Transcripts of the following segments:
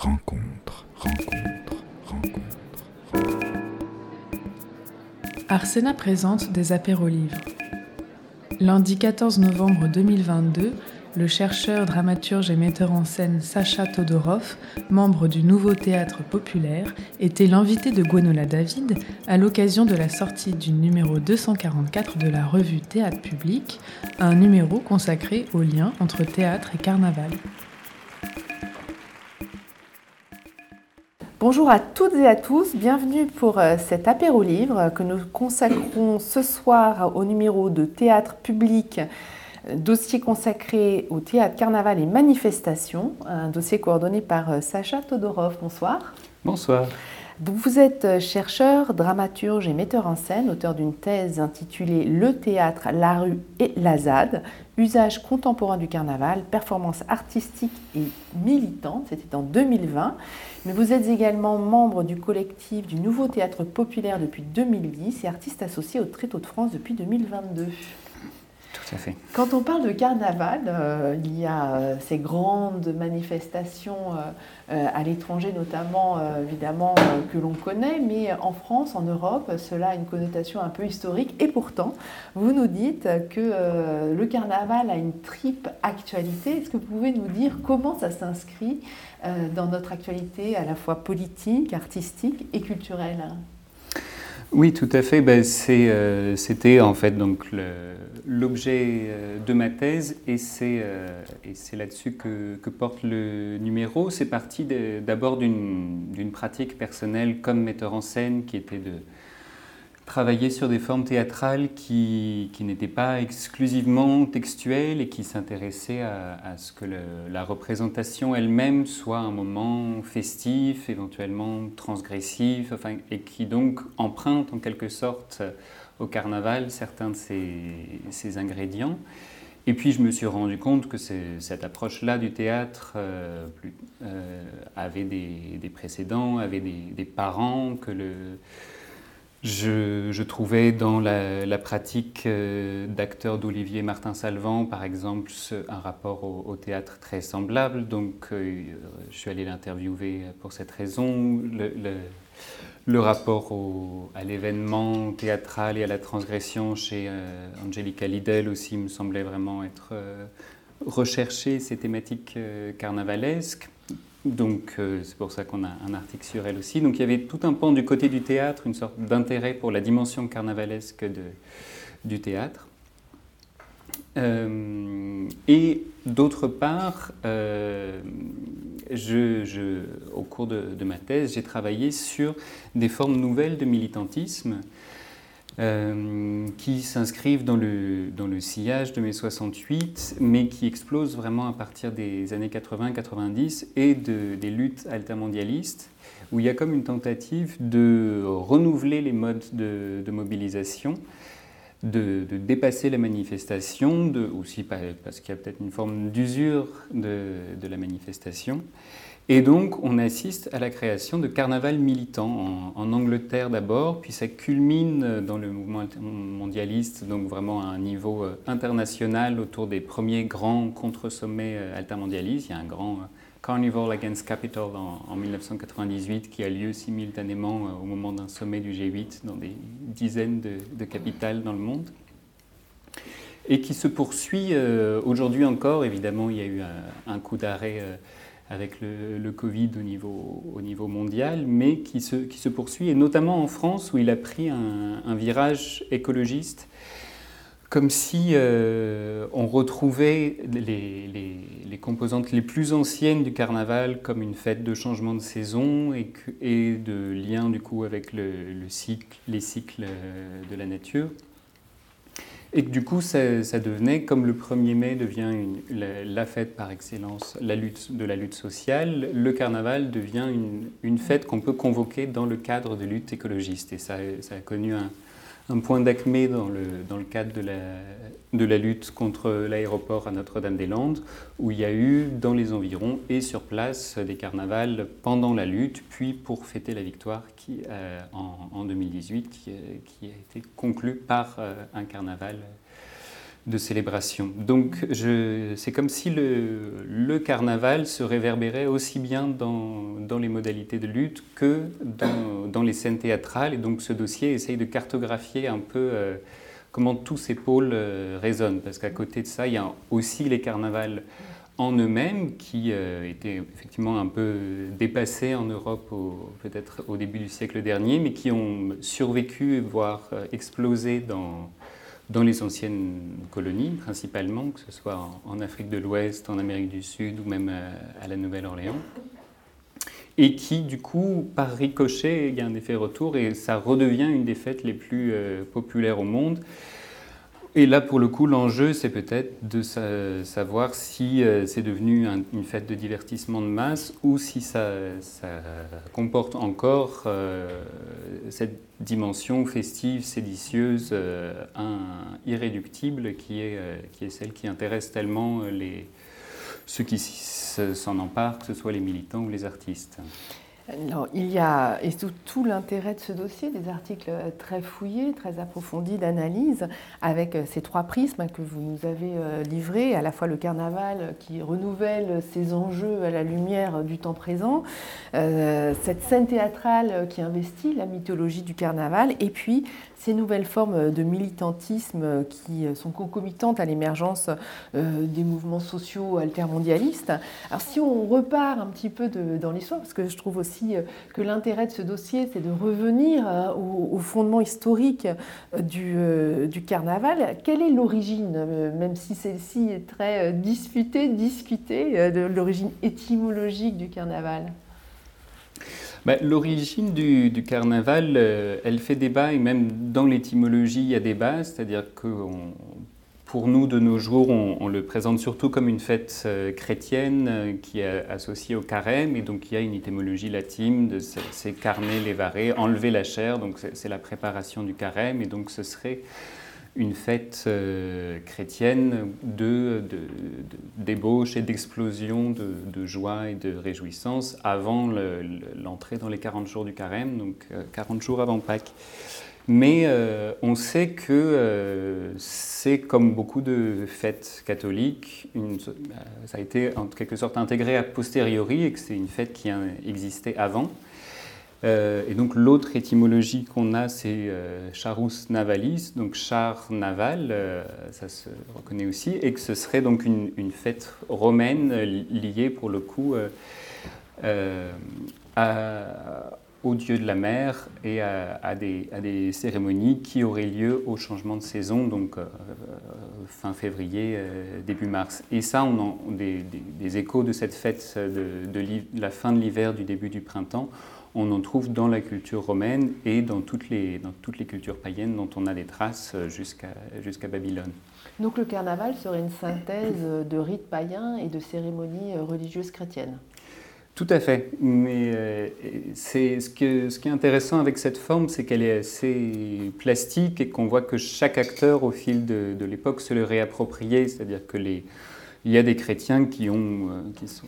rencontre, rencontre, rencontre. Arsena présente des apérolivres. Lundi 14 novembre 2022, le chercheur, dramaturge et metteur en scène Sacha Todorov, membre du Nouveau Théâtre Populaire, était l'invité de Gwenola David à l'occasion de la sortie du numéro 244 de la revue Théâtre Public, un numéro consacré au lien entre théâtre et carnaval. Bonjour à toutes et à tous, bienvenue pour euh, cet apéro livre que nous consacrons ce soir au numéro de théâtre public, euh, dossier consacré au théâtre, carnaval et manifestation, un dossier coordonné par euh, Sacha Todorov. Bonsoir. Bonsoir. Vous êtes chercheur, dramaturge et metteur en scène, auteur d'une thèse intitulée Le théâtre, la rue et la ZAD, usage contemporain du carnaval, performance artistique et militante, c'était en 2020. Mais vous êtes également membre du collectif du Nouveau Théâtre Populaire depuis 2010 et artiste associé au Tréteau de France depuis 2022. Quand on parle de carnaval, euh, il y a euh, ces grandes manifestations euh, à l'étranger notamment, évidemment, que l'on connaît, mais en France, en Europe, cela a une connotation un peu historique. Et pourtant, vous nous dites que le carnaval a une triple actualité. Est-ce que vous pouvez nous dire comment ça s'inscrit dans notre actualité à la fois politique, artistique et culturelle? Oui, tout à fait. Ben, euh, C'était en fait donc l'objet euh, de ma thèse et c'est euh, là-dessus que, que, porte le numéro. C'est parti d'abord d'une pratique personnelle comme metteur en scène qui était de travailler sur des formes théâtrales qui, qui n'étaient pas exclusivement textuelles et qui s'intéressaient à, ce que la représentation elle-même soit un moment festif, éventuellement transgressif, enfin, et qui donc emprunte en quelque sorte au carnaval certains de ces, ces ingrédients. Et puis je me suis rendu compte que cette approche-là du théâtre euh, euh, avait des, des, précédents, avait des, des parents, que le, je, trouvais dans la, pratique euh, d'acteurs d'Olivier Martin Salvant, par exemple, un rapport au, théâtre très semblable. Donc, euh, je suis allé l'interviewer pour cette raison. Le, rapport à l'événement théâtral et à la transgression chez euh, Angelica Lidl aussi me semblait vraiment être recherché, ces thématiques carnavalesques. Donc euh, c'est pour ça qu'on a un article sur elle aussi. Donc il y avait tout un pan du côté du théâtre, une sorte d'intérêt pour la dimension carnavalesque du théâtre. Euh, et d'autre part, euh, je, au cours de ma thèse, j'ai travaillé sur des formes nouvelles de militantisme euh, qui s'inscrivent dans le, dans le sillage de mai 68, mais qui explosent vraiment à partir des années 80-90 et de, des luttes altermondialistes, où il y a comme une tentative de renouveler les modes de, mobilisation, de, dépasser la manifestation, aussi parce qu'il y a peut-être une forme d'usure de la manifestation, et donc, on assiste à la création de carnaval militants en, Angleterre d'abord, puis ça culmine dans le mouvement mondialiste, donc vraiment à un niveau euh, international autour des premiers grands contre-sommets euh, altermondialistes. Il y a un grand euh, Carnival Against Capital en, 1998 qui a lieu simultanément au moment d'un sommet du G8 dans des dizaines de, capitales dans le monde et qui se poursuit aujourd'hui encore. Évidemment, il y a eu un, coup d'arrêt avec le, Covid au niveau, au niveau, mondial, mais qui se, poursuit, et notamment en France où il a pris un, virage écologiste, comme si euh, on retrouvait les, composantes les plus anciennes du carnaval comme une fête de changement de saison et, de lien du coup avec les cycles euh, de la nature. Et que du coup, ça, devenait, comme le 1er mai devient la, fête par excellence de la lutte sociale, le carnaval devient une, fête qu'on peut convoquer dans le cadre de lutte écologiste. Et ça a connu un, un point d'acmé dans le, cadre de la, lutte contre l'aéroport à Notre-Dame-des-Landes, où il y a eu dans les environs et sur place des carnavals pendant la lutte, puis pour fêter la victoire qui, euh, en, en, 2018, qui, qui, a été conclue par euh, un carnaval de célébration. Donc c'est comme si le, carnaval se réverbérait aussi bien dans, les modalités de lutte que dans, dans, les scènes théâtrales. Et donc ce dossier essaye de cartographier un peu euh, comment tous ces pôles euh, résonnent. Parce qu'à côté de ça, il y a aussi les carnavals en eux-mêmes qui euh, étaient effectivement un peu dépassés en Europe peut-être au début du siècle dernier, mais qui ont survécu, voire explosé dans dans les anciennes colonies principalement, que ce soit en, Afrique de l'Ouest, en Amérique du Sud ou même euh, à, la Nouvelle-Orléans. Et qui, du coup, par ricochet, il a un effet retour et ça redevient une des fêtes les plus euh, populaires au monde. Et là, pour le coup, l'enjeu, c'est peut-être de savoir si euh, c'est devenu une fête de divertissement de masse ou si ça, comporte encore euh, cette dimension festive, séditieuse, euh, irréductible, qui est, qui est celle qui intéresse tellement les, ceux qui s'en emparent, que ce soit les militants ou les artistes il y a, et tout, l'intérêt de ce dossier, des articles très fouillés, très approfondis d'analyse, avec euh, ces trois prismes que vous nous avez euh, livrés, à la fois le carnaval qui renouvelle ses enjeux à la lumière du temps présent, euh, cette scène théâtrale qui investit la mythologie du carnaval, et puis ces nouvelles formes de militantisme qui sont concomitantes à l'émergence euh, des mouvements sociaux altermondialistes. Alors si on repart un petit peu dans l'histoire, parce que je trouve aussi euh, que l'intérêt de ce dossier, c'est de revenir euh, au, fondement historique du, du, carnaval, quelle est l'origine, même si celle-ci est très disputée, discutée, de l'origine étymologique du carnaval? Bah, l'origine du, carnaval, euh, elle fait débat et même dans l'étymologie, il y a débat, c'est-à-dire que pour nous, de nos jours, on, le présente surtout comme une fête euh, chrétienne euh, qui est associée au carême, et donc il y a une étymologie latine de c'est carner, lévarer, enlever la chair, donc c'est la préparation du carême, et donc ce serait une fête euh, chrétienne de, débauche et d'explosion de, joie et de réjouissance avant l'entrée dans les 40 jours du carême, donc 40 euh, jours avant Pâques. Mais euh, on sait que c'est comme beaucoup de fêtes catholiques, ça a été en quelque sorte intégré a posteriori et que c'est une fête qui existait avant. Euh, et donc l'autre étymologie qu'on a, c'est euh, charus navalis, donc char naval, euh, ça se reconnaît aussi, et que ce serait donc une, fête romaine liée pour le coup au dieu de la mer et à, des, cérémonies qui auraient lieu au changement de saison, donc fin février, début mars. Et ça, on a des, échos de cette fête de la fin de l'hiver, du début du printemps on en trouve dans la culture romaine et dans toutes les, dans toutes les cultures païennes dont on a des traces euh, jusqu'à jusqu'à Babylone. Donc le carnaval serait une synthèse de rites païens et de cérémonies religieuses chrétiennes. Tout à fait, mais euh, c'est ce, que, ce qui est intéressant avec cette forme, c'est qu'elle est assez plastique et qu'on voit que chaque acteur au fil de, de l'époque se le réappropriait, c'est-à-dire que les, il y a des chrétiens qui, ont, euh, qui sont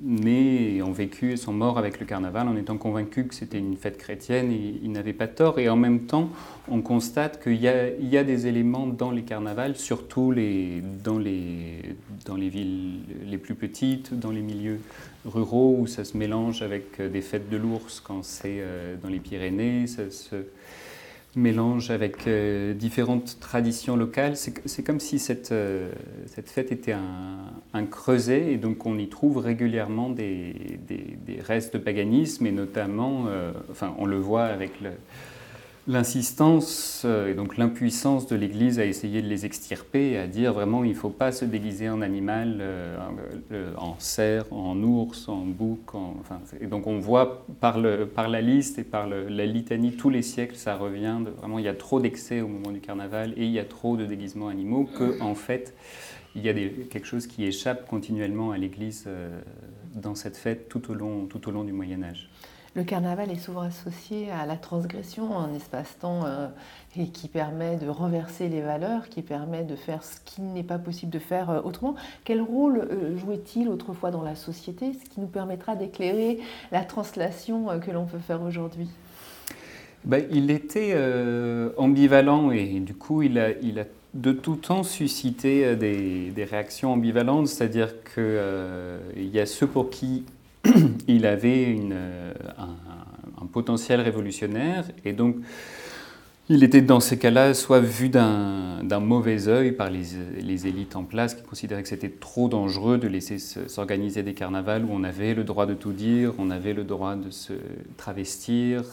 nés et ont vécu et sont morts avec le carnaval en étant convaincus que c'était une fête chrétienne et ils n'avaient pas tort. Et en même temps, on constate qu'il y, a des éléments dans les carnavals, surtout les, dans, les, dans les villes les plus petites, dans les milieux ruraux où ça se mélange avec des fêtes de l'ours quand c'est euh, dans les Pyrénées. Mélange avec euh, différentes traditions locales. C'est comme si cette, euh, cette fête était un, creuset et donc on y trouve régulièrement des, des, restes de paganisme et notamment, euh, enfin on le voit avec le, l'insistance euh, et donc l'impuissance de l'Église à essayer de les extirper à dire vraiment il ne faut pas se déguiser en animal, euh, euh, en cerf, en ours, en bouc. et donc on voit par, la liste et par la litanie tous les siècles, ça revient. Vraiment, il y a trop d'excès au moment du carnaval et il y a trop de déguisements animaux que en fait il y a quelque chose qui échappe continuellement à l'Église dans cette fête tout au long du Moyen Âge. Le carnaval est souvent associé à la transgression, un espace-temps euh, et qui permet de renverser les valeurs, qui permet de faire ce qui n'est pas possible de faire euh, autrement. Quel rôle euh, jouait-il autrefois dans la société, ce qui nous permettra d'éclairer la translation que l'on peut faire aujourd'hui? Ben, Il était ambivalent et du coup il a, il a de tout temps suscité des, réactions ambivalentes, c'est-à-dire qu'il y a ceux pour qui il avait une, un, potentiel révolutionnaire, et donc il était dans ces cas-là soit vu d'un mauvais œil par les, élites en place qui considéraient que c'était trop dangereux de laisser s'organiser des carnavals où on avait le droit de tout dire, on avait le droit de se travestir,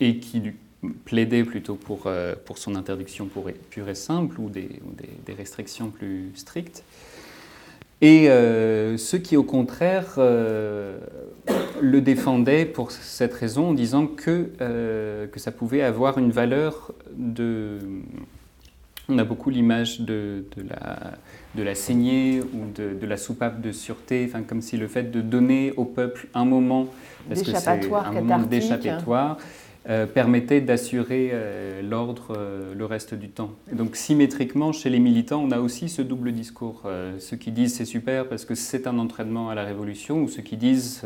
et qui plaider plutôt pour, euh, pour son interdiction pure et simple ou des, des, restrictions plus strictes. Et euh, ceux qui, au contraire, euh, le défendaient pour cette raison en disant que, que ça pouvait avoir une valeur de... On a beaucoup l'image de, de, la, de la saignée ou de, de, la soupape de sûreté, enfin, comme si le fait de donner au peuple un moment, parce que c'est un moment d'échappatoire, euh, permettait d'assurer euh, l'ordre euh, le reste du temps. Et donc symétriquement, chez les militants, on a aussi ce double discours. ceux qui disent c'est super parce que c'est un entraînement à la révolution, ou ceux qui disent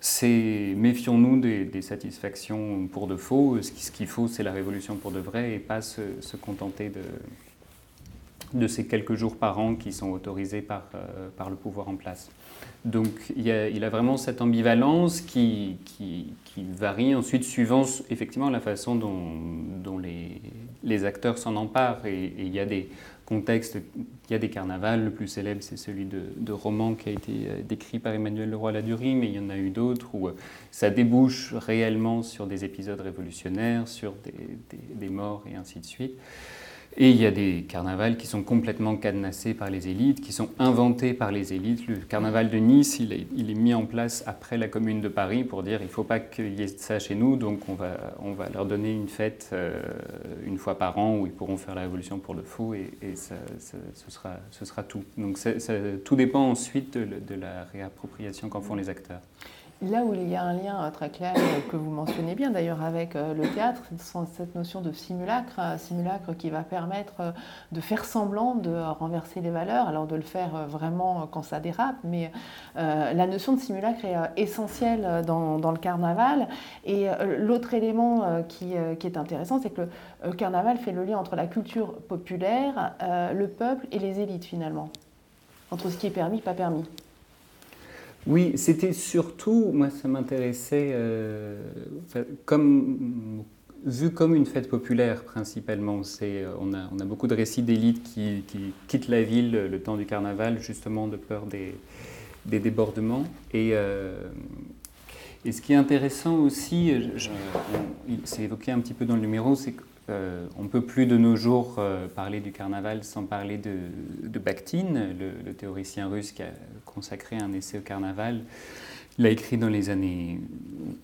c'est méfions-nous des, satisfactions pour de faux, ce qu'il faut c'est la révolution pour de vrai et pas se, contenter de, de, ces quelques jours par an qui sont autorisés par, par le pouvoir en place. Donc il, a, a, vraiment cette ambivalence qui, varie ensuite suivant effectivement la façon dont, les, acteurs s'en emparent. Et, il y a des contextes, il y a des carnavals, le plus célèbre c'est celui de, de, Roman qui a été euh, décrit par Emmanuel Leroy-Ladurie, mais il y en a eu d'autres où euh, ça débouche réellement sur des épisodes révolutionnaires, sur des morts et ainsi de suite. Et il y a des carnavals qui sont complètement cadenassés par les élites, qui sont inventés par les élites. Le carnaval de Nice, il est, mis en place après la Commune de Paris pour dire il ne faut pas qu'il y ait ça chez nous, donc on va, on va leur donner une fête euh, une fois par an où ils pourront faire la révolution pour le faux et, ça, ce, sera, ce sera tout. Donc tout dépend ensuite de la réappropriation qu'en font les acteurs. Là où il y a un lien très clair euh, que vous mentionnez bien d'ailleurs avec euh, le théâtre, c'est cette notion de simulacre, simulacre qui va permettre euh, de faire semblant de renverser les valeurs, alors de le faire vraiment quand ça dérape, mais la notion de simulacre est essentielle dans, le carnaval. Et l'autre élément qui, est intéressant, c'est que le carnaval fait le lien entre la culture populaire, le peuple et les élites finalement, entre ce qui est permis pas permis. Oui, c'était surtout, moi ça m'intéressait, euh, comme, vu comme une fête populaire principalement. Euh, on, a, on a beaucoup de récits d'élites qui, quittent la ville le temps du carnaval justement de peur des, des débordements. Et, euh, et ce qui est intéressant aussi, c'est évoqué un petit peu dans le numéro, c'est que euh, on ne peut plus de nos jours parler du carnaval sans parler de, de Bakhtin, le, théoricien russe qui a consacré un essai au carnaval. Il l'a écrit dans les années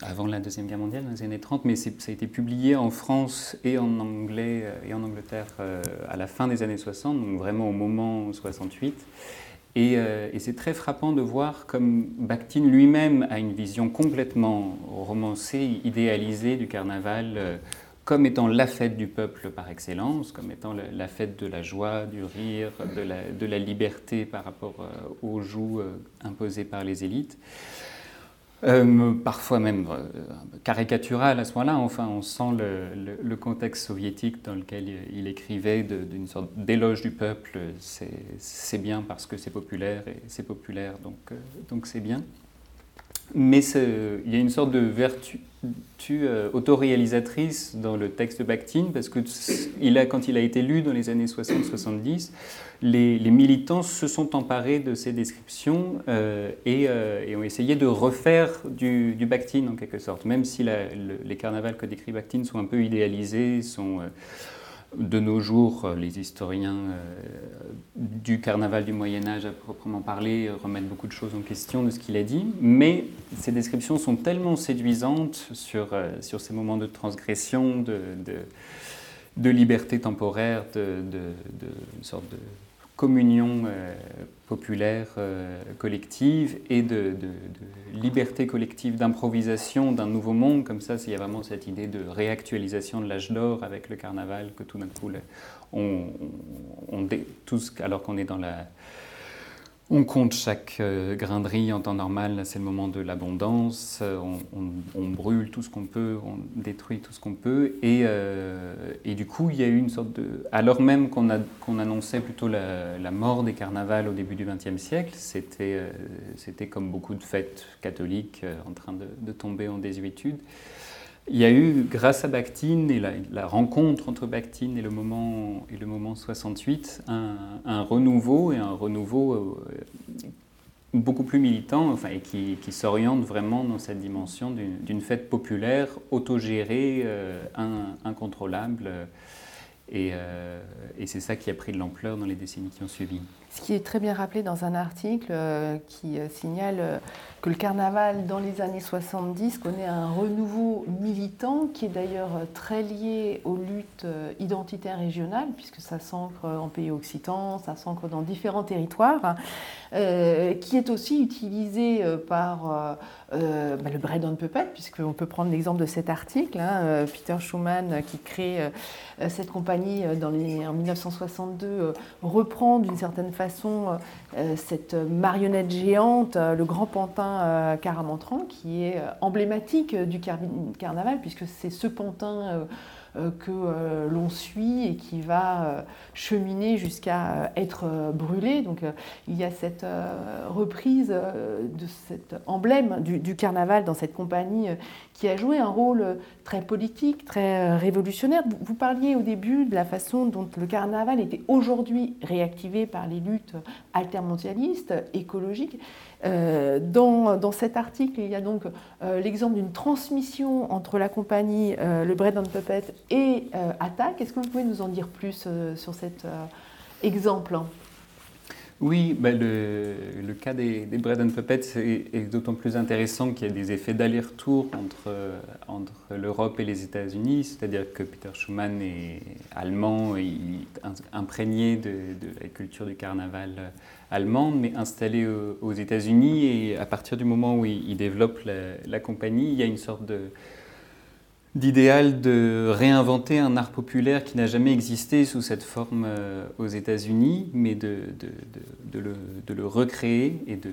avant la Deuxième Guerre mondiale, dans les années 30, mais ça a été publié en France et en anglais euh, et en Angleterre à la fin des années 60, donc vraiment au moment 68. Et, et c'est très frappant de voir comme Bakhtin lui-même a une vision complètement romancée, idéalisée du carnaval comme étant la fête du peuple par excellence, comme étant la, fête de la joie, du rire, de la, liberté par rapport euh, aux joues euh, imposées par les élites. Euh, parfois même caricatural à ce moment-là. Enfin, on sent le, contexte soviétique dans lequel il, écrivait d'une sorte d'éloge du peuple. C'est bien parce que c'est populaire et c'est populaire, donc c'est bien. Mais il y a une sorte de vertu, euh, autoréalisatrice dans le texte de Bakhtin, parce que il a, quand il a été lu dans les années 60-70, les, militants se sont emparés de ces descriptions euh, euh, et, ont essayé de refaire du, du Bakhtin en quelque sorte, même si les carnavals que décrit Bakhtin sont un peu idéalisés, sont de nos jours, euh, les historiens euh, du carnaval du Moyen Âge à proprement parler remettent beaucoup de choses en question de ce qu'il a dit, mais ces descriptions sont tellement séduisantes sur, euh, sur ces moments de transgression, de, de, liberté temporaire, de, de, sorte de communion populaire euh, collective et de, liberté collective, d'improvisation d'un nouveau monde. Comme ça, il y a vraiment cette idée de réactualisation de l'âge d'or avec le carnaval, que tout d'un coup, on, tous, alors qu'on est dans la On compte chaque euh, grain de riz en temps normal, c'est le moment de l'abondance, euh, on, brûle tout ce qu'on peut, on détruit tout ce qu'on peut, et, euh, du coup il y a eu une sorte de... Alors même qu'on annonçait plutôt la, mort des carnavals au début du XXe siècle, c'était comme beaucoup de fêtes catholiques en train de tomber en désuétude, il y a eu, grâce à Bakhtin et la, rencontre entre Bakhtin et le moment, et le moment 68, un, renouveau et un renouveau euh, beaucoup plus militant enfin, et qui, s'oriente vraiment dans cette dimension d'une fête populaire, autogérée, euh, incontrôlable. Euh, et, c'est ça qui a pris de l'ampleur dans les décennies qui ont suivi. Ce qui est très bien rappelé dans un article euh, qui euh, signale que le carnaval dans les années 70 connaît un renouveau militant qui est d'ailleurs très lié aux luttes identitaires régionales, puisque ça s'ancre en pays occitan, ça s'ancre dans différents territoires, qui est aussi utilisé par euh, bah, le Bread on Puppet, puisqu'on peut prendre l'exemple de cet article. Hein, euh, Peter Schumann, euh, qui crée cette compagnie en 1962, reprend d'une certaine façon cette marionnette géante, le grand pantin Caramantran, qui est emblématique du carnaval, puisque c'est ce pantin euh, que euh, l'on suit et qui va euh, cheminer jusqu'à être brûlé. Donc il y a cette reprise de cet emblème du, carnaval dans cette compagnie qui a joué un rôle très politique, très révolutionnaire. Vous, parliez au début de la façon dont le carnaval était aujourd'hui réactivé par les luttes altermondialistes, écologiques. Euh, dans, cet article, il y a donc euh, l'exemple d'une transmission entre la compagnie euh, Le Bread and Puppet et Attack. Est-ce que vous pouvez nous en dire plus sur cet exemple? Oui, ben le, cas des, Bread and Puppets est, d'autant plus intéressant qu'il y a des effets d'aller-retour entre, l'Europe et les États-Unis, c'est-à-dire que Peter Schumann est allemand, et imprégné de, la culture du carnaval allemande, mais installée aux, États-Unis. Et à partir du moment où il, développe la, compagnie, il y a une sorte d'idéal de réinventer un art populaire qui n'a jamais existé sous cette forme euh, aux États-Unis, mais de, le, recréer et de,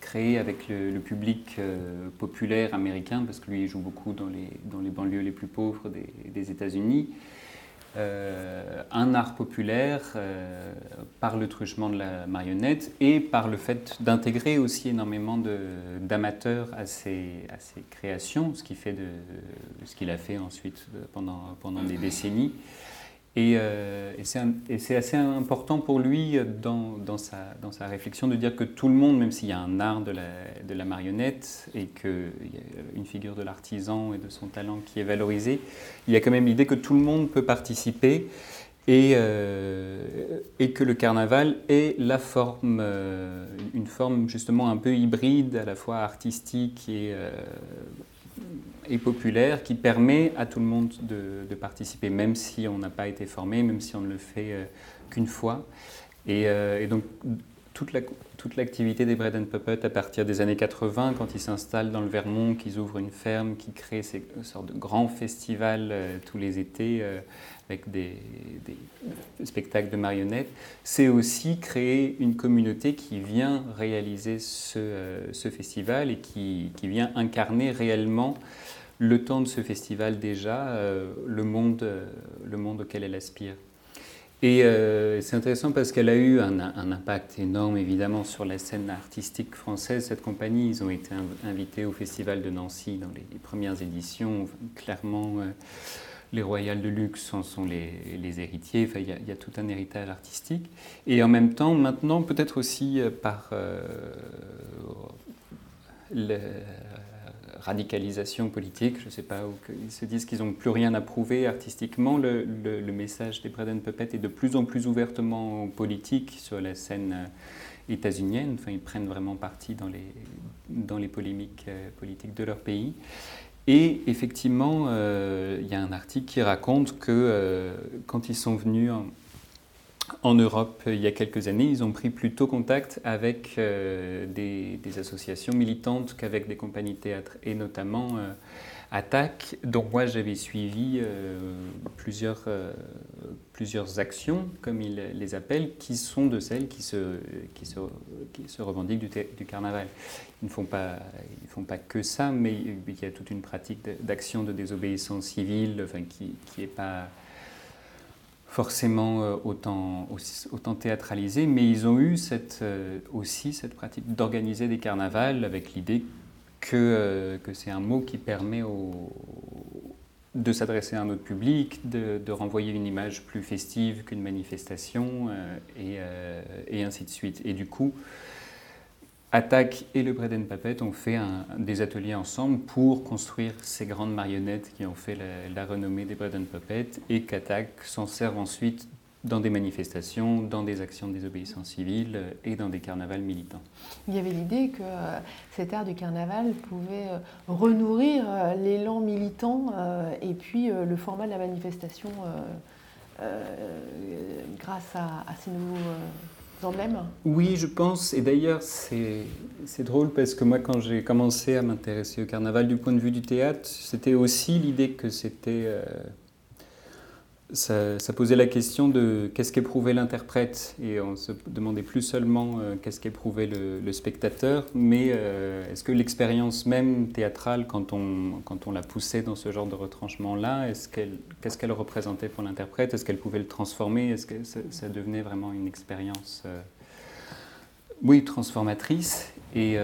créer avec le, public euh, populaire américain, parce que lui il joue beaucoup dans les, dans les banlieues les plus pauvres des, des États-Unis, euh, un art populaire euh, par le truchement de la marionnette et par le fait d'intégrer aussi énormément d'amateurs à ses, à créations, ce qu'il ce a fait ensuite pendant, pendant des décennies. Et, euh, et c'est assez important pour lui dans, dans, sa, réflexion de dire que tout le monde, même s'il y a un art de la, marionnette et qu'il y a une figure de l'artisan et de son talent qui est valorisée, il y a quand même l'idée que tout le monde peut participer et, euh, que le carnaval est la forme, euh, une forme justement un peu hybride, à la fois artistique et populaire qui permet à tout le monde de, participer, même si on n'a pas été formé, même si on ne le fait euh, qu'une fois. Euh, et, donc, toute, toute l'activité des Bread and Puppet à partir des années 80, quand ils s'installent dans le Vermont, qu'ils ouvrent une ferme, qui créent ces sortes de grands festivals euh, tous les étés avec des, spectacles de marionnettes, c'est aussi créer une communauté qui vient réaliser ce, festival et qui, vient incarner réellement le temps de ce festival déjà, euh, le, monde, euh, le monde auquel elle aspire. Et euh, c'est intéressant parce qu'elle a eu un, impact énorme évidemment sur la scène artistique française. Cette compagnie, ils ont été invités au Festival de Nancy dans les, premières éditions. Clairement, les Royales de Luxe en sont les, héritiers. Il y, a tout un héritage artistique. Et en même temps, maintenant, peut-être aussi par radicalisation politique, je ne sais pas, où ils se disent qu'ils n'ont plus rien à prouver artistiquement. Le, message des Bread and Puppet est de plus en plus ouvertement politique sur la scène euh, états-unienne. Enfin, ils prennent vraiment parti dans les, dans les polémiques euh, politiques de leur pays. Et effectivement, euh, il y a un article qui raconte que quand ils sont venus en Europe il y a quelques années, ils ont pris plutôt contact avec des, des, associations militantes qu'avec des compagnies de théâtre, et notamment attaque. Donc moi j'avais suivi euh, plusieurs, euh, plusieurs actions, comme ils les appellent, qui sont de celles qui se, qui se, revendiquent du, du, carnaval. Ils ne font pas, ils font pas que ça, mais il y a toute une pratique d'action de désobéissance civile enfin, qui n'est pas forcément euh, autant, autant théâtralisée, mais ils ont eu cette, aussi cette pratique d'organiser des carnavals avec l'idée que, euh, c'est un mot qui permet de s'adresser à un autre public, de, renvoyer une image plus festive qu'une manifestation, euh, et, euh, et, ainsi de suite. Et du coup, Attaque et le Bread Puppet ont fait des ateliers ensemble pour construire ces grandes marionnettes qui ont fait la, renommée des Bread Puppet, et qu'Attaque s'en serve ensuite dans des manifestations, dans des actions de désobéissance civile et dans des carnavals militants. Il y avait l'idée que euh, cet art du carnaval pouvait euh, renourrir euh, l'élan militant et puis le format de la manifestation grâce à, ces nouveaux Oui, je pense. Et d'ailleurs, c'est drôle parce que moi, quand j'ai commencé à m'intéresser au carnaval du point de vue du théâtre, c'était aussi l'idée que c'était ça, posait la question de qu'est-ce qu'éprouvait l'interprète et on se demandait plus seulement euh, qu'est-ce qu'éprouvait le, spectateur, mais euh, est-ce que l'expérience même théâtrale, quand on, quand on la poussait dans ce genre de retranchement-là, est-ce qu'elle, qu'est-ce qu'elle représentait pour l'interprète? Est-ce qu'elle pouvait le transformer? Est-ce que ça, devenait vraiment une expérience, euh, oui, transformatrice? Et,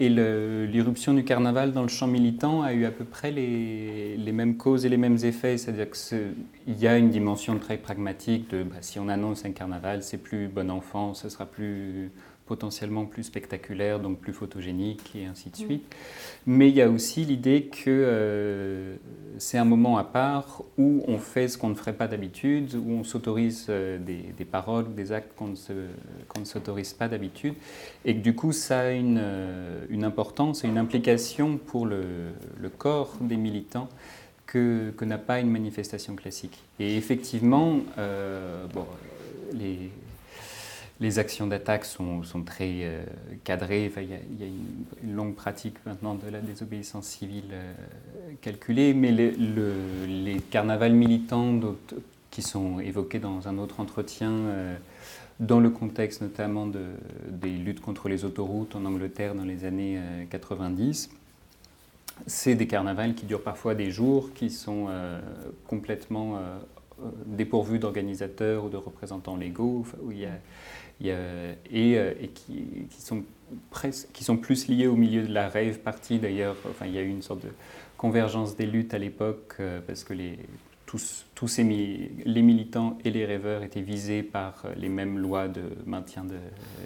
et l'irruption du carnaval dans le champ militant a eu à peu près les, les mêmes causes et les mêmes effets. C'est-à-dire qu'il y a une dimension très pragmatique de bah, si on annonce un carnaval, c'est plus bon enfant, ce sera plus potentiellement plus spectaculaire, donc plus photogénique et ainsi de mm. suite. Mais il y a aussi l'idée que euh, c'est un moment à part où on fait ce qu'on ne ferait pas d'habitude, où on s'autorise euh, des, paroles, des actes qu'on ne s'autorise pas d'habitude, et que du coup ça a une, euh, une importance et une implication pour le, le corps des militants que, que n'a pas une manifestation classique. Et effectivement, bon, les, les actions d'attaque sont, très euh, cadrées. il, y a, une, longue pratique maintenant de la désobéissance civile euh, calculée, mais les carnavals militants qui sont évoqués dans un autre entretien, euh, dans le contexte notamment des luttes contre les autoroutes en Angleterre dans les années 90, c'est des carnavals qui durent parfois des jours, qui sont complètement dépourvus d'organisateurs ou de représentants légaux, où il y a et, euh, et qui, sont qui sont plus liés au milieu de la rave partie d'ailleurs. Enfin, il y a eu une sorte de convergence des luttes à l'époque euh, parce que les, tous, tous les militants et les rêveurs étaient visés par les mêmes lois de maintien de,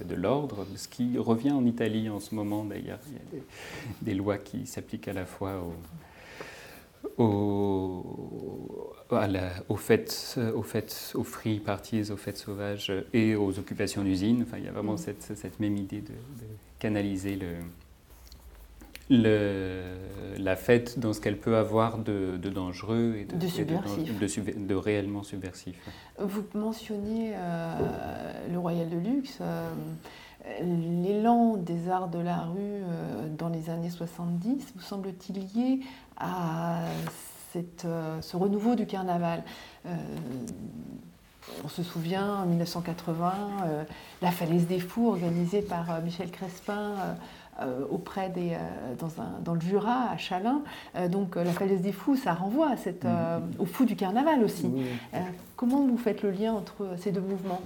de l'ordre, ce qui revient en Italie en ce moment d'ailleurs. Il y a des, des lois qui s'appliquent à la fois aux aux, aux fêtes, aux fêtes, aux free parties, aux fêtes sauvages et aux occupations d'usines. Enfin, il y a vraiment mm. cette, cette, même idée de, canaliser le, le, la fête dans ce qu'elle peut avoir de, dangereux et de, de, de, réellement subversif. Vous mentionnez euh, le Royal de Luxe. Euh, l'élan des arts de la rue euh, dans les années 70 vous semble-t-il lié à cette, euh, ce renouveau du carnaval euh, on se souvient en 1980, la falaise des fous organisée par Michel Crespin auprès des, dans, un, dans, le Jura, à Chalin. donc la falaise des fous, ça renvoie à cette, mm. au fou du carnaval aussi. comment vous faites le lien entre ces deux mouvements?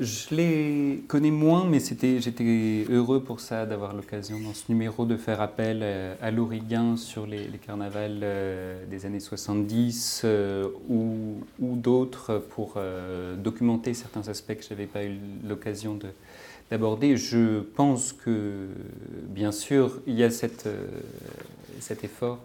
Je les connais moins, mais j'étais heureux pour ça d'avoir l'occasion dans ce numéro de faire appel euh, à l'Auriguin sur les, carnavals euh, des années 70 euh, ou, d'autres pour documenter certains aspects que je n'avais pas eu l'occasion d'aborder. Je pense que, bien sûr, il y a cet effort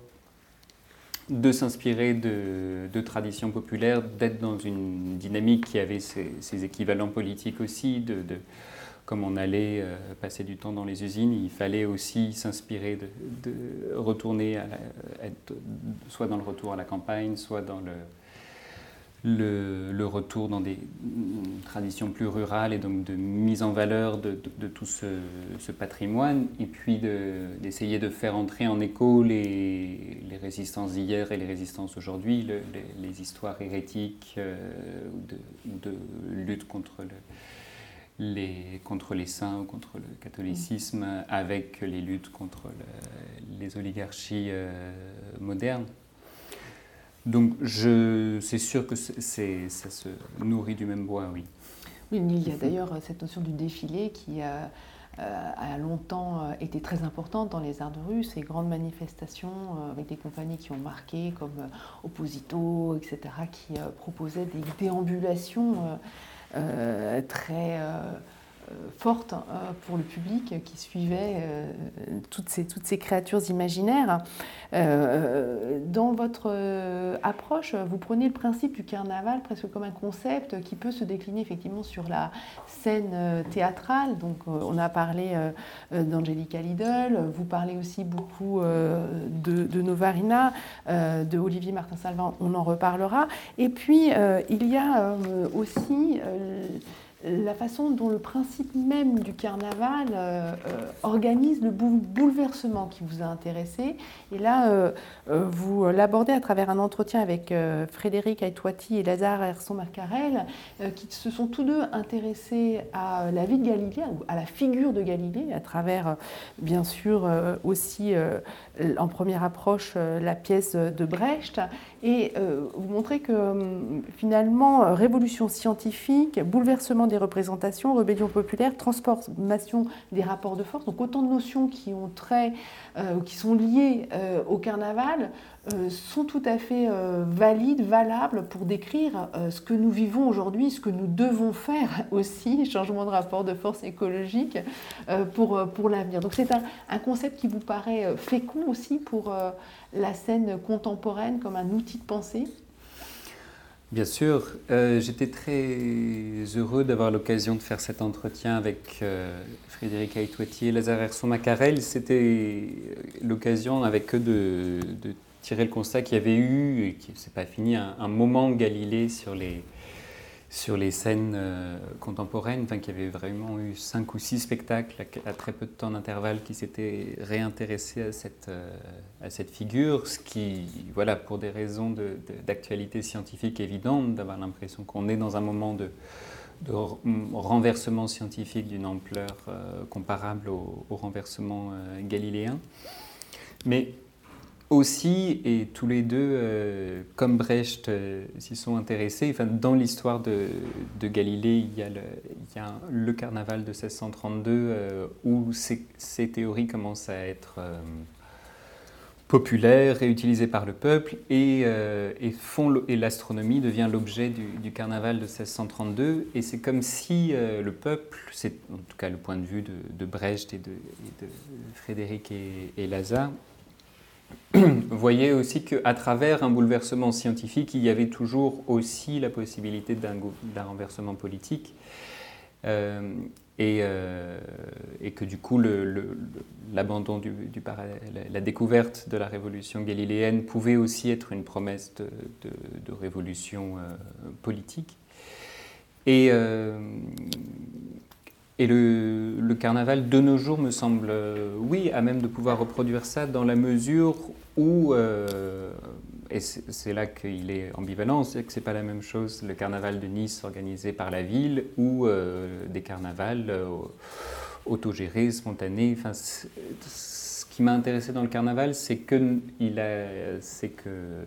de s'inspirer de, traditions populaires, d'être dans une dynamique qui avait ses, équivalents politiques aussi, de, comme on allait euh, passer du temps dans les usines, il fallait aussi s'inspirer de, retourner, soit dans le retour à la campagne, soit dans le, retour dans des traditions plus rurales et donc de mise en valeur de, tout ce, patrimoine, et puis d'essayer de, faire entrer en écho les, résistances d'hier et les résistances d'aujourd'hui, les, histoires hérétiques euh, ou, de, lutte contre, les, contre les saints ou contre le catholicisme, avec les luttes contre les oligarchies euh, modernes. Donc c'est sûr que ça se nourrit du même bois, oui. Oui, il y a d'ailleurs cette notion du défilé qui a, euh, a longtemps euh, été très importante dans les arts de rue, ces grandes manifestations euh, avec des compagnies qui ont marqué comme Opposito, etc., qui proposaient des déambulations très euh, forte euh, pour le public qui suivait euh, toutes ces, toutes ces créatures imaginaires. Dans votre approche, vous prenez le principe du carnaval presque comme un concept qui peut se décliner effectivement sur la scène théâtrale. Donc on a parlé d'Angelica Lidl, vous parlez aussi beaucoup de, de Novarina, de Olivier Martin-Salvin, on en reparlera. Et puis il y a aussi la façon dont le principe même du carnaval euh, euh, organise le bouleversement qui vous a intéressé. Et là, euh, vous l'abordez à travers un entretien avec Frédéric Aitouati et Lazare Herson-Marcarel, qui se sont tous deux intéressés à la vie de Galilée, à la figure de Galilée, à travers, bien sûr, aussi en première approche la pièce de Brecht. Et vous montrez que finalement, révolution scientifique, bouleversement des représentations, rébellion populaire, transformation des rapports de force. Donc autant de notions qui ont trait, euh, qui sont liées euh, au carnaval, euh, sont tout à fait valides, valables pour décrire ce que nous vivons aujourd'hui, ce que nous devons faire aussi, changement de rapport de force écologique pour, pour l'avenir. Donc c'est un, concept qui vous paraît fécond aussi pour la scène contemporaine comme un outil de pensée Bien sûr, euh, j'étais très heureux d'avoir l'occasion de faire cet entretien avec euh, Frédéric Aitouetier et Lazare Herson-Macarel. C'était l'occasion avec eux de, tirer le constat qu'il y avait eu, et qui n'est pas fini, un moment Galilée sur les, sur les scènes euh, contemporaines, enfin, qu'il y avait vraiment eu cinq ou six spectacles à, très peu de temps d'intervalle qui s'étaient réintéressés à cette, euh, à cette figure, ce qui, voilà, pour des raisons d'actualité scientifique évidente, d'avoir l'impression qu'on est dans un moment de, de renversement scientifique d'une ampleur euh, comparable au, au renversement galiléen. Mais aussi, et tous les deux, euh, comme Brecht, euh, s'y sont intéressés. Enfin, dans l'histoire de, Galilée, il y a le, carnaval de 1632 euh, où ces, théories commencent à être populaires et utilisées par le peuple, et, et l'astronomie devient l'objet du, carnaval de 1632. Et c'est comme si le peuple, c'est en tout cas le point de vue de, Brecht et de, Frédéric et, et Lazare, voyez aussi qu'à travers un bouleversement scientifique, il y avait toujours aussi la possibilité d'un renversement politique. Euh, euh, et, que du coup, l'abandon du, la découverte de la révolution galiléenne pouvait aussi être une promesse de, révolution euh, politique. Et le, carnaval de nos jours me semble, euh, oui, à même de pouvoir reproduire ça dans la mesure où, euh, et c'est là qu'il est ambivalent, c'est que c'est pas la même chose le carnaval de Nice organisé par la ville ou euh, des carnavals autogérés, spontanés. Enfin, ce qui m'a intéressé dans le carnaval, c'est que, que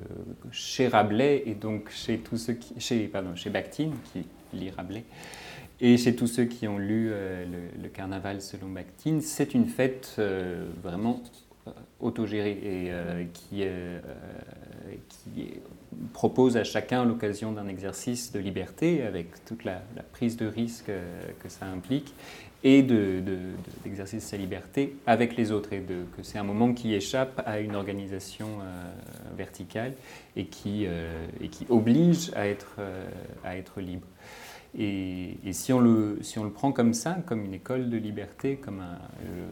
chez Rabelais et donc chez tous ceux qui, chez, pardon, chez Bakhtin, qui lit Rabelais, et chez tous ceux qui ont lu euh, le, Carnaval selon Bakhtin, c'est une fête euh, vraiment euh, autogérée et qui, propose à chacun l'occasion d'un exercice de liberté avec toute la, prise de risque que ça implique et d'exercer de, sa liberté avec les autres et que c'est un moment qui échappe à une organisation verticale et qui, oblige à être libre. Et, si, on le, si on le prend comme ça, comme une école de liberté, comme un, euh,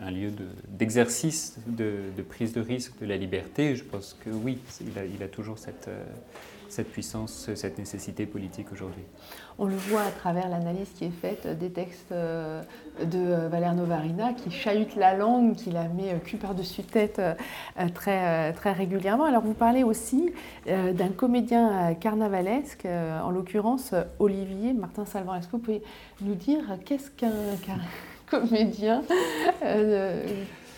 un, lieu d'exercice de, prise de risque de la liberté. Je pense que oui, il a, toujours cette cette puissance, cette nécessité politique aujourd'hui. On le voit à travers l'analyse qui est faite des textes euh, de euh, Valère Novarina qui chahute la langue, qui la met euh, cul par-dessus tête très, très régulièrement. Alors vous parlez aussi d'un comédien carnavalesque, en l'occurrence Olivier Martin Salvant. Est-ce que vous pouvez nous dire qu'est-ce qu'un comédien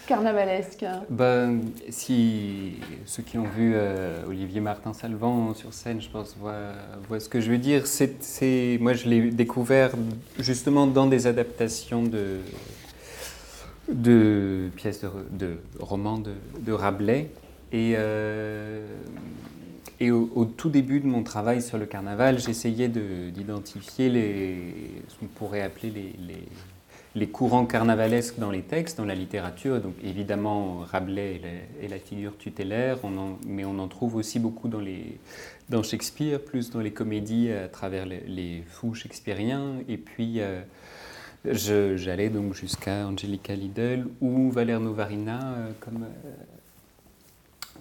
carnavalesque ben, Si ceux qui ont vu euh, Olivier Martin Salvant sur scène, je pense, voient, ce que je veux dire. C'est, moi, je l'ai découvert justement dans des adaptations de, de pièces de, romans de, Rabelais. Et, euh, et au, tout début de mon travail sur le carnaval, j'essayais d'identifier les, ce qu'on pourrait appeler les courants carnavalesques dans les textes, dans la littérature. Donc évidemment, Rabelais est la, figure tutélaire, mais on en trouve aussi beaucoup dans, les, dans Shakespeare, plus dans les comédies à travers les, fous shakespeariens. Et puis, euh, j'allais donc jusqu'à Angelica Lidl ou Valère Novarina euh, comme, euh,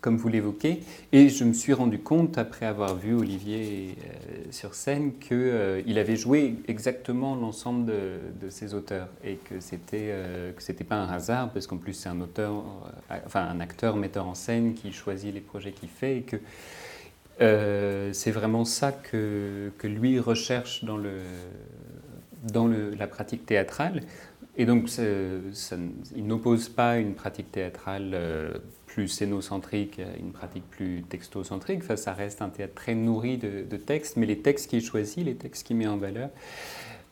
comme vous l'évoquez. Et je me suis rendu compte, après avoir vu Olivier euh, sur scène, qu'il euh, avait joué exactement l'ensemble de, ses auteurs et que c'était euh, pas un hasard, parce qu'en plus c'est un auteur, enfin un acteur, metteur en scène qui choisit les projets qu'il fait et que c'est vraiment ça que, que, lui recherche dans, le, dans le, la pratique théâtrale. Et donc, il n'oppose pas une pratique théâtrale plus scénocentrique, une pratique plus textocentrique. Ça reste un théâtre très nourri de, textes, mais les textes qu'il choisit, les textes qu'il met en valeur,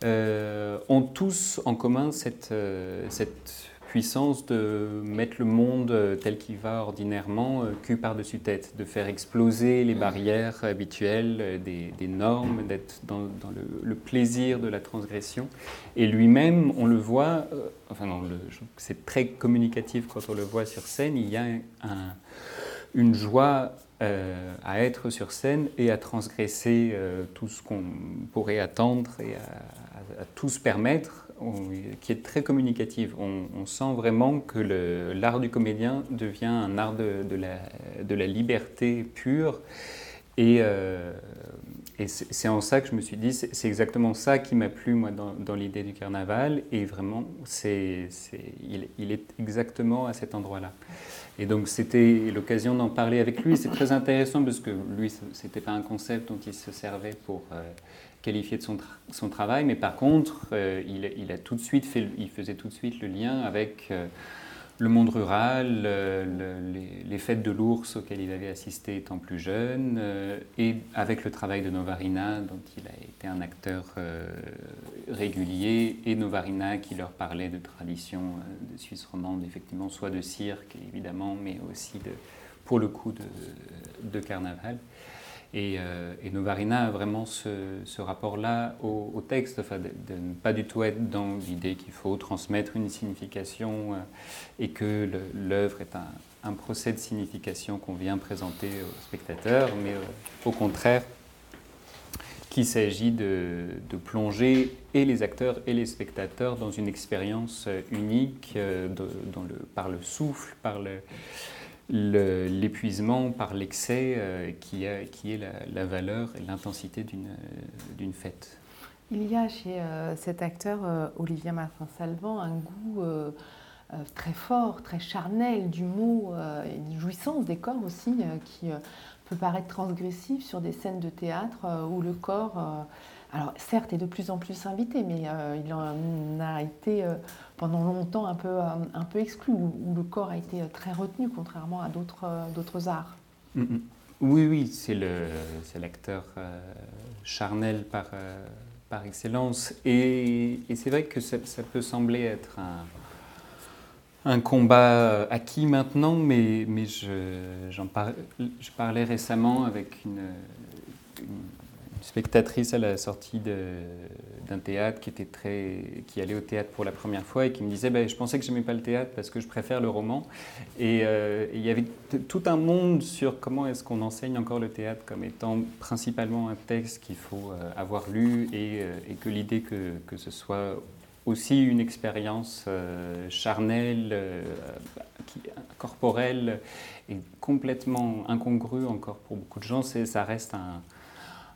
euh, ont tous en commun cette, euh, cette puissance de mettre le monde euh, tel qu'il va ordinairement euh, cul par-dessus tête, de faire exploser les barrières habituelles euh, des, normes, d'être dans, le, plaisir de la transgression. Et lui-même, on le voit, enfin c'est très communicatif quand on le voit sur scène, il y a une joie à être sur scène et à transgresser tout ce qu'on pourrait attendre et à, à tout se permettre qui est très communicative. On, sent vraiment que l'art du comédien devient un art de, la, liberté pure. Et, euh, c'est en ça que je me suis dit, c'est exactement ça qui m'a plu moi dans, l'idée du carnaval. Et vraiment, c'est il, il, est exactement à cet endroit-là. Et donc c'était l'occasion d'en parler avec lui. C'est très intéressant parce que lui, c'était pas un concept dont il se servait pour euh, qualifié de son, travail, mais par contre, euh, il, a tout de suite fait, il faisait tout de suite le lien avec euh, le monde rural, les, fêtes de l'ours auxquelles il avait assisté étant plus jeune, euh, et avec le travail de Novarina, dont il a été un acteur régulier, et Novarina qui leur parlait de traditions de Suisse romande, effectivement, soit de cirque, évidemment, mais aussi de, pour le coup de carnaval. Euh, et, Novarina a vraiment ce, rapport-là au, texte, de, ne pas du tout être dans l'idée qu'il faut transmettre une signification euh, et que l'œuvre est un, procès de signification qu'on vient présenter aux spectateurs, mais euh, au contraire qu'il s'agit de, plonger et les acteurs et les spectateurs dans une expérience unique par le souffle, par le, l'épuisement par l'excès euh, qui, qui, est la, valeur et l'intensité d'une fête. Il y a chez euh, cet acteur euh, Olivier Martin-Salvant un goût très fort, très charnel du mot, une jouissance des corps aussi qui peut paraître transgressif sur des scènes de théâtre où le corps alors certes, est de plus en plus invité, mais il en a été pendant longtemps un peu, euh, un peu exclu, où, le corps a été très retenu, contrairement à d'autres euh, arts. Mm, mm. Oui, oui, c'est l'acteur euh, charnel par, par excellence. Et, c'est vrai que ça, peut sembler être un, un combat acquis maintenant, mais, mais je, je parlais récemment avec une spectatrice à la sortie d'un théâtre qui, était très, qui allait au théâtre pour la première fois et qui me disait ben, Je pensais que j'aimais pas le théâtre parce que je préfère le roman. Et euh, il y avait tout un monde sur comment est-ce qu'on enseigne encore le théâtre comme étant principalement un texte qu'il faut euh, avoir lu et, euh, et que l'idée que, que, ce soit aussi une expérience charnelle, corporelle, et complètement incongrue encore pour beaucoup de gens. Ça reste un,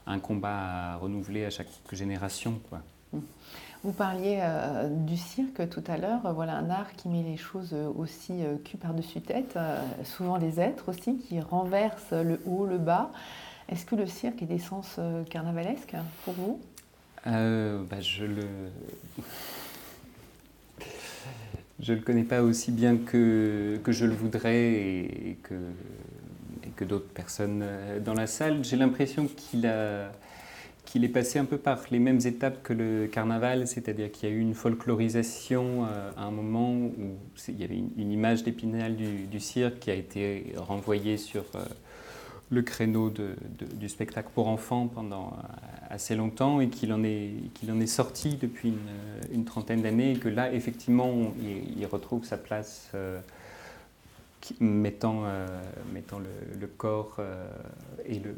un combat à renouveler à chaque génération. Quoi. Vous parliez euh, du cirque tout à l'heure, voilà un art qui met les choses euh, aussi euh, cul par-dessus tête, euh, souvent les êtres aussi, qui renversent le haut, le bas. Est-ce que le cirque est d'essence carnavalesque pour vous? Bah, je le. Je ne le connais pas aussi bien que, que je le voudrais et, et que, que d'autres personnes euh, dans la salle. J'ai l'impression qu'il a qu'il est passé un peu par les mêmes étapes que le carnaval, c'est-à-dire qu'il y a eu une folklorisation euh, à un moment où il y avait une, image d'épinal du, cirque qui a été renvoyée sur euh, le créneau du spectacle pour enfants pendant assez longtemps et qu'il en, est- en est sorti depuis une, trentaine d'années et que là, effectivement, il, retrouve sa place mettant, euh, mettant le, corps euh, et le,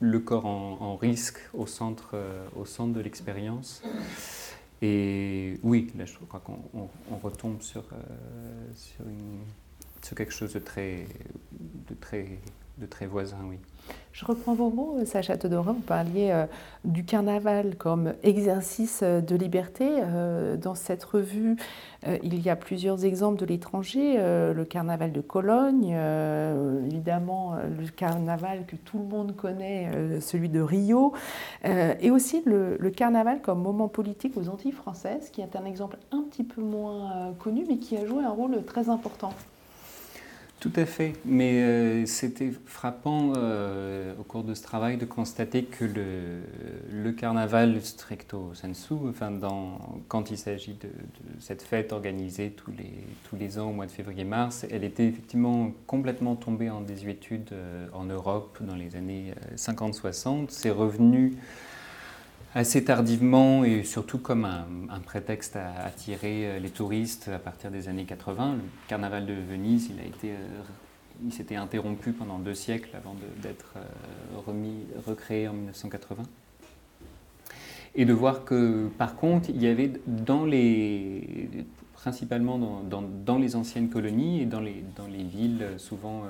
le corps en, risque au centre, euh, au centre de l'expérience. Et oui, là, je crois qu'on on- retombe sur, sur quelque chose de très, de très, de très voisin, oui. Je reprends vos mots, Sacha Todorov, vous parliez euh, du carnaval comme exercice euh, de liberté. Euh, dans cette revue, euh, il y a plusieurs exemples de l'étranger. Euh, le carnaval de Cologne, euh, évidemment euh, le carnaval que tout le monde connaît, euh, celui de Rio, euh, et aussi le, carnaval comme moment politique aux Antilles françaises, qui est un exemple un petit peu moins euh, connu, mais qui a joué un rôle très important. Tout à fait, mais euh, c'était frappant euh, au cours de ce travail de constater que le, carnaval stricto sensu, enfin dans, quand il s'agit de, cette fête organisée tous les, tous les ans au mois de février-mars, elle était effectivement complètement tombée en désuétude euh, en Europe dans les années euh, 50-60. C'est revenu assez tardivement et surtout comme un, prétexte à attirer euh, les touristes à partir des années 80. Le carnaval de Venise, il euh, il s'était interrompu pendant deux siècles avant d'être euh, remis, recréé en 1980. Et de voir que, par contre, il y avait dans les, principalement dans, dans- les anciennes colonies et dans les, dans les villes souvent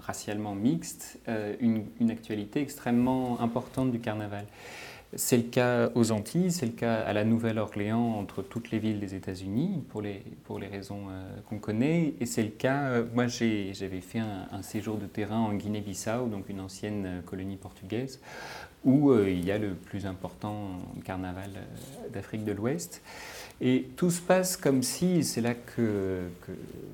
racialement mixtes, une actualité extrêmement importante du carnaval. C'est le cas aux Antilles, c'est le cas à la Nouvelle-Orléans entre toutes les villes des États-Unis pour les, raisons euh, qu'on connaît. Et c'est le cas, euh, moi j'avais fait un, séjour de terrain en Guinée-Bissau, donc une ancienne euh, colonie portugaise, où il y a le plus important carnaval d'Afrique de l'Ouest. Et tout se passe comme si, c'est là que,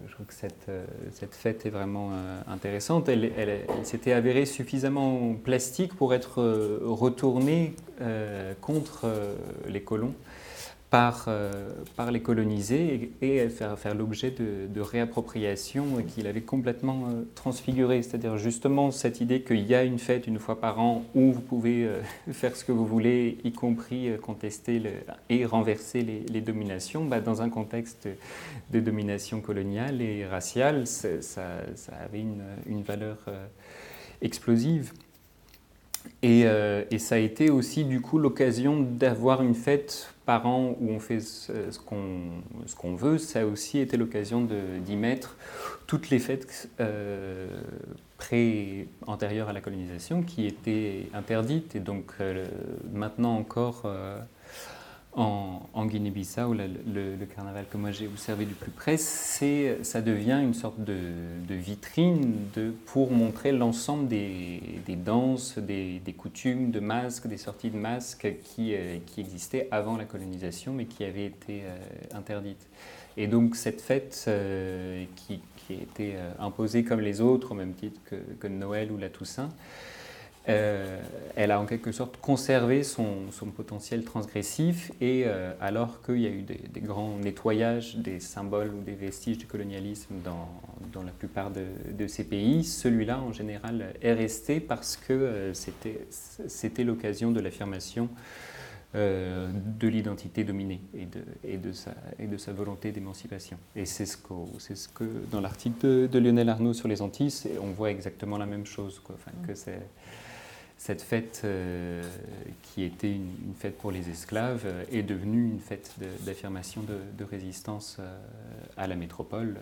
je trouve que cette, euh, cette fête est vraiment euh, intéressante, elle, s'était avérée suffisamment plastique pour être euh, retournée contre les colons par, euh, par les colonisés et, faire, l'objet de, de réappropriation qu'il avait complètement euh, transfiguré. C'est-à-dire justement cette idée qu'il y a une fête une fois par an où vous pouvez euh, faire ce que vous voulez, y compris euh, contester et renverser les, dominations, bah, dans un contexte de domination coloniale et raciale, ça, avait une, valeur explosive. Et, et ça a été aussi du coup l'occasion d'avoir une fête où on fait ce, qu'on veut. Ça a aussi été l'occasion d'y mettre toutes les fêtes euh, pré antérieures à la colonisation qui étaient interdites. Et donc euh, maintenant encore euh, en, Guinée-Bissau, le, carnaval que moi j'ai observé du plus près, c'est, ça devient une sorte de, vitrine pour montrer l'ensemble des, danses, des, coutumes, de masques, des sorties de masques qui, euh, existaient avant la colonisation mais qui avaient été euh, interdites. Et donc cette fête euh, qui, qui a été imposée comme les autres, au même titre que Noël ou la Toussaint, euh, elle a en quelque sorte conservé son, potentiel transgressif et euh, alors qu'il y a eu des, grands nettoyages des symboles ou des vestiges du colonialisme dans, la plupart de, ces pays, celui-là en général est resté parce que euh, c'était l'occasion de l'affirmation de l'identité dominée et de, sa, volonté d'émancipation. Et c'est ce, que, dans l'article de, Lionel Arnaud sur les Antilles, on voit exactement la même chose. Que c'est, cette fête euh, qui était une, fête pour les esclaves euh, est devenue une fête d'affirmation de, résistance euh, à la métropole,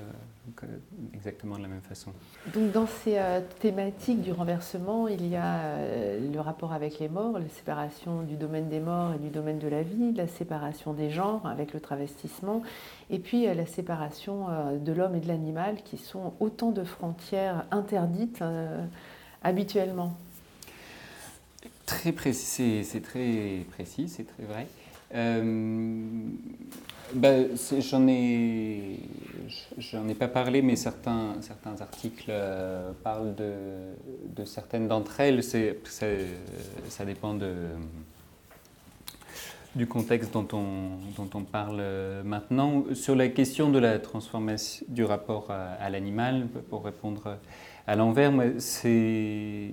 exactement de la même façon. Donc dans ces thématiques du renversement, il y a le rapport avec les morts, la séparation du domaine des morts et du domaine de la vie, la séparation des genres avec le travestissement, et puis la séparation de l'homme et de l'animal, qui sont autant de frontières interdites habituellement. Très précis, c'est très précis, c'est très vrai. Euh, ben, j'en ai, j'en ai pas parlé, mais certains, certains articles euh, parlent de, de, certaines d'entre elles. C'est, ça dépend de, du contexte dont on, dont on parle maintenant. Sur la question de la transformation du rapport à, à l'animal, pour répondre à l'envers, c'est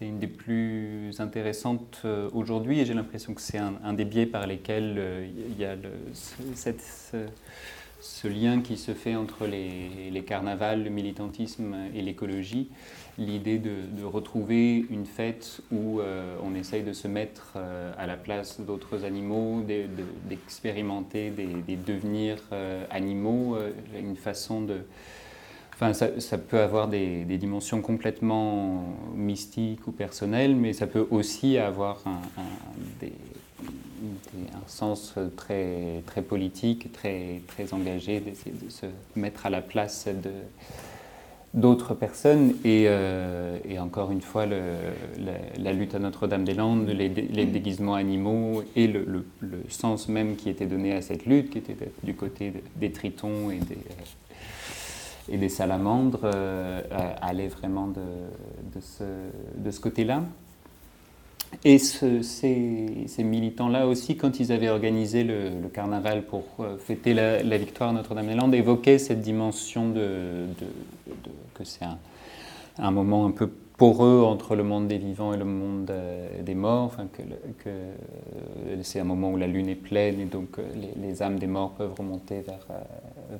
c'est une des plus intéressantes euh, aujourd'hui et j'ai l'impression que c'est un, des biais par lesquels euh, il y a ce, lien qui se fait entre les, carnavals, le militantisme et l'écologie. L'idée de, retrouver une fête où euh, on essaye de se mettre à la place d'autres animaux, d'expérimenter des, des, devenirs animaux, une façon de Enfin, ça, peut avoir des, dimensions complètement mystiques ou personnelles, mais ça peut aussi avoir un, sens très, très politique, très, très engagé, d'essayer de se mettre à la place d'autres personnes. Et, euh, encore une fois, la, lutte à Notre-Dame-des-Landes, les, déguisements animaux et le, sens même qui était donné à cette lutte, qui était du côté des tritons et des, et des salamandres euh, allaient vraiment de, ce, côté-là. Et ce, ces, militants-là aussi, quand ils avaient organisé le, carnaval pour euh, fêter la, victoire à Notre-Dame-des-Landes, évoquaient cette dimension de, que c'est un, moment un peu poreux entre le monde des vivants et le monde euh, des morts, que, que c'est un moment où la lune est pleine et donc les, les âmes des morts peuvent remonter vers,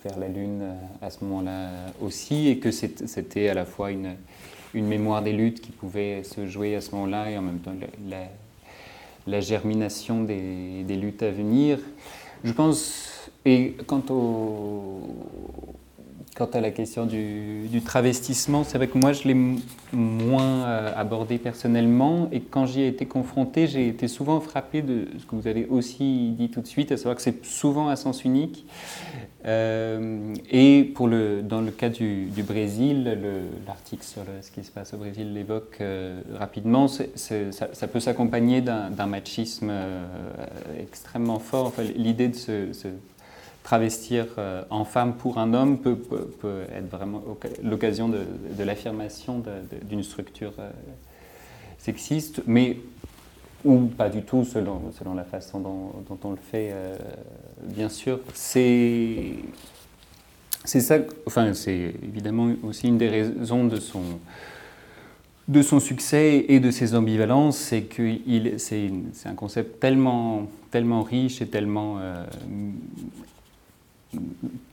vers la Lune euh, à ce moment-là aussi, et que c'était à la fois une, mémoire des luttes qui pouvait se jouer à ce moment-là, et en même temps la, germination des, luttes à venir. Je pense, et quant au, Quant à la question du, travestissement, c'est vrai que moi je l'ai moins euh, abordé personnellement et quand j'y ai été confronté, j'ai été souvent frappé de ce que vous avez aussi dit tout de suite, à savoir que c'est souvent à sens unique. Euh, et pour le, dans le cas du, Brésil, l'article sur ce qui se passe au Brésil l'évoque euh, rapidement, ça, peut s'accompagner d'un machisme extrêmement fort. Enfin, L'idée de se, se travestir euh, en femme pour un homme peut, être vraiment l'occasion de, l'affirmation d'une structure euh, sexiste, mais ou pas du tout selon, selon la façon dont, on le fait, euh, bien sûr. C'est c'est ça, enfin c'est évidemment aussi une des raisons de son de son succès et de ses ambivalences, c'est que c'est un concept tellement, tellement riche et tellement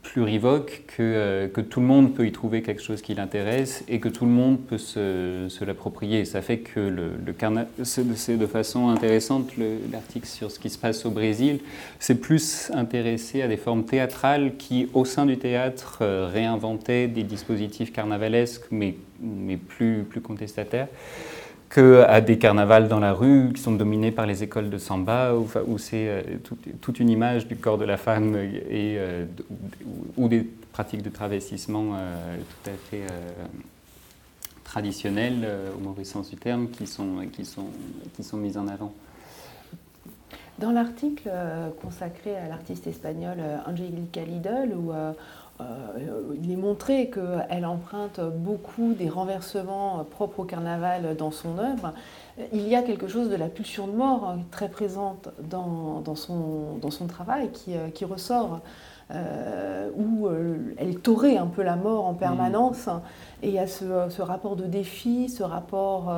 plurivoque que, euh, que tout le monde peut y trouver quelque chose qui l'intéresse et que tout le monde peut se, l'approprier. Ça fait que le, le c'est de façon intéressante l'article sur ce qui se passe au Brésil, c'est plus intéressé à des formes théâtrales qui, au sein du théâtre, euh, réinventaient des dispositifs carnavalesques mais, mais plus, plus contestataires qu'à des carnavals dans la rue qui sont dominés par les écoles de samba, où, c'est euh, toute une image du corps de la femme et, euh, ou des pratiques de travestissement euh, tout à fait traditionnelles, au mauvais sens du terme, qui sont, qui sont, qui sont mises en avant. Dans l'article consacré à l'artiste espagnole Angelica Lidl, où il est montré qu'elle emprunte beaucoup des renversements propres au carnaval dans son œuvre. Il y a quelque chose de la pulsion de mort très présente dans, son, travail qui, euh, qui ressort. Euh, où elle taurait un peu la mort en permanence. Et il y a ce, rapport de défi, ce rapport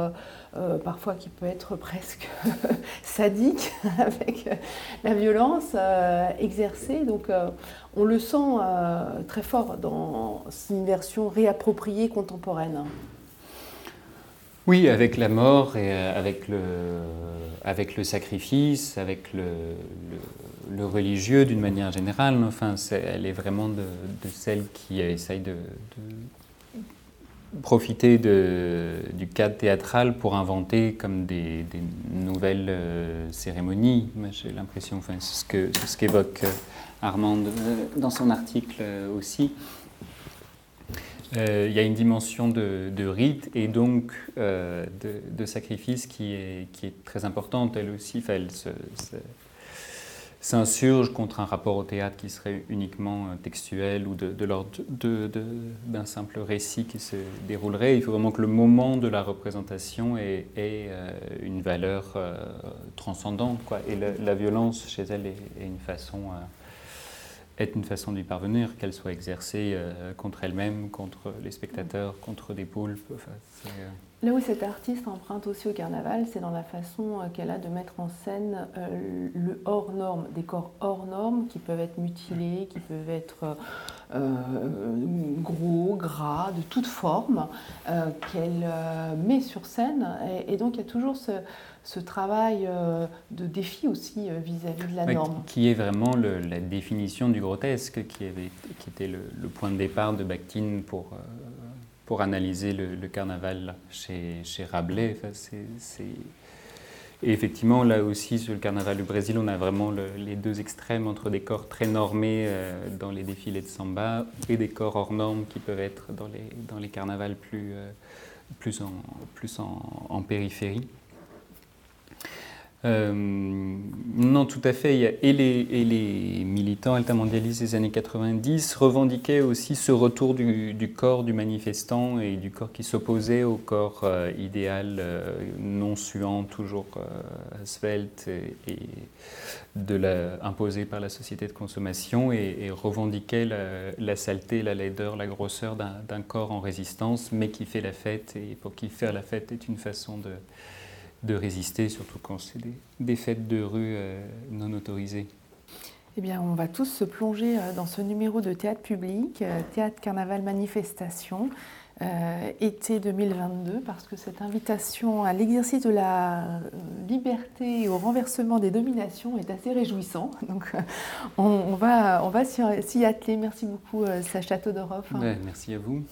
parfois qui peut être presque sadique avec la violence exercée. Donc on le sent euh, très fort dans une version réappropriée contemporaine. Oui, avec la mort et euh, avec le, avec le sacrifice, avec le, le, religieux d'une manière générale. Enfin, elle est vraiment de, celles qui essayent de, profiter du cadre théâtral pour inventer comme des, nouvelles euh, cérémonies. J'ai l'impression, enfin, c'est ce que ce qu'évoque euh, Armande dans son article aussi. Euh, il y a une dimension de, rite et donc euh, de, sacrifice qui est, très importante. Elle aussi, elle s'insurge contre un rapport au théâtre qui serait uniquement euh, textuel ou de, d'un simple récit qui se déroulerait. Il faut vraiment que le moment de la représentation ait, une valeur transcendante. Et la, violence chez elle est une façon est une façon d'y parvenir, qu'elle soit exercée euh, contre elle-même, contre les spectateurs, contre des poulpes. Euh, Là où cette artiste emprunte aussi au carnaval, c'est dans la façon euh, qu'elle a de mettre en scène le hors norme, des corps hors normes qui peuvent être mutilés, qui peuvent être gros, gras, de toute forme, qu'elle met sur scène. Et, et, donc il y a toujours ce, ce travail euh, de défi aussi euh, vis-à-vis de la norme. Qui est vraiment la définition du grotesque, qui, avait, qui était le, point de départ de Bakhtin pour, euh, pour analyser le, carnaval chez, chez Rabelais. Et effectivement, là aussi, sur le carnaval du Brésil, on a vraiment les deux extrêmes entre des corps très normés dans les défilés de samba et des corps hors normes qui peuvent être dans les, dans les carnavals plus, plus, en, plus en périphérie. Euh, non, tout à fait. et, les, et, les, militants altermondialistes des années 90 revendiquaient aussi ce retour du, corps du manifestant et du corps qui s'opposait au corps euh, idéal, euh, non suant, toujours svelte et, de la, imposé par la société de consommation et, revendiquaient la, la, saleté, la laideur, la grosseur d'un corps en résistance, mais qui fait la fête et pour qui faire la fête est une façon de de résister, surtout quand c'est des, fêtes de rue euh, non autorisées. Eh bien, on va tous se plonger euh, dans ce numéro de théâtre public, euh, Théâtre Carnaval Manifestation, été 2022, parce que cette invitation à l'exercice de la liberté et au renversement des dominations est assez réjouissant. Donc, on, va, on va s'y atteler. Merci beaucoup, Sacha Todorov. merci à vous.